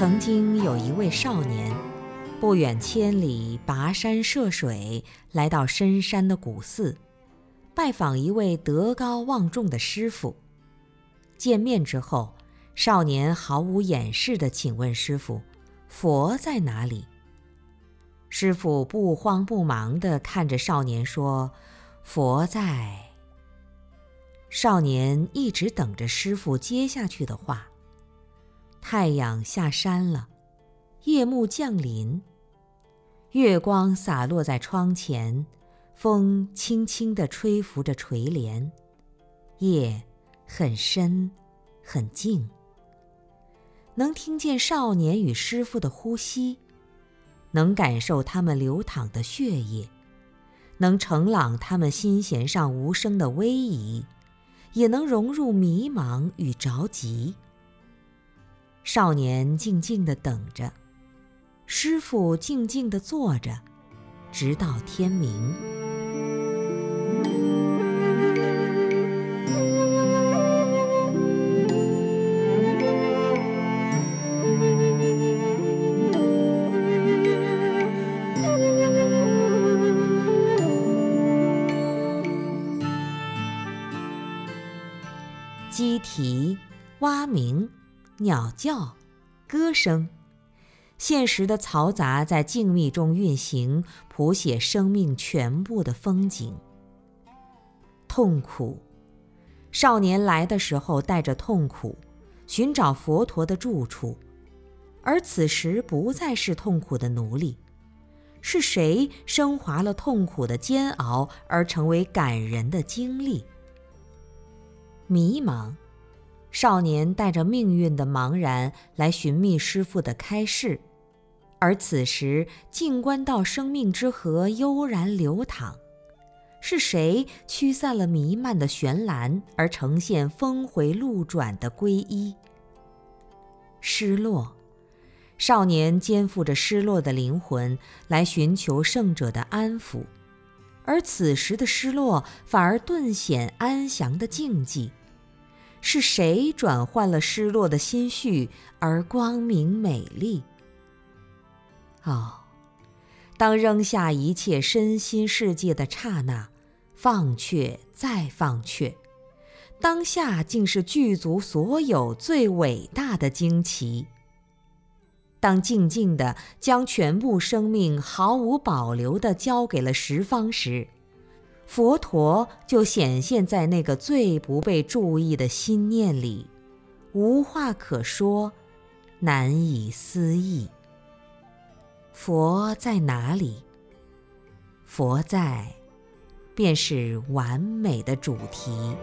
曾经有一位少年，不远千里跋山涉水来到深山的古寺，拜访一位德高望重的师傅。见面之后，少年毫无掩饰地请问师傅：“佛在哪里？”师傅不慌不忙地看着少年说：“佛在。”少年一直等着师傅接下去的话。太阳下山了，夜幕降临。月光洒落在窗前，风轻轻地吹拂着垂帘。夜很深，很静。能听见少年与师傅的呼吸，能感受他们流淌的血液，能承朗他们心弦上无声的威仪，也能融入迷茫与着急。少年静静地等着，师傅静静地坐着，直到天明。鸡啼，蛙鸣。鸟叫，歌声，现实的嘈杂在静谧中运行，谱写生命全部的风景。痛苦，少年来的时候带着痛苦，寻找佛陀的住处，而此时不再是痛苦的奴隶。是谁升华了痛苦的煎熬，而成为感人的经历？迷茫。少年带着命运的茫然来寻觅师傅的开示，而此时静观到生命之河悠然流淌，是谁驱散了弥漫的悬澜，而呈现峰回路转的皈依？失落，少年肩负着失落的灵魂来寻求圣者的安抚，而此时的失落反而顿显安详的静寂。是谁转换了失落的心绪而光明美丽？哦，当扔下一切身心世界的刹那，放却再放却，当下竟是具足所有最伟大的惊奇。当静静的将全部生命毫无保留的交给了十方时。佛陀就显现在那个最不被注意的心念里，无话可说，难以思议。佛在哪里？佛在，便是完美的主题。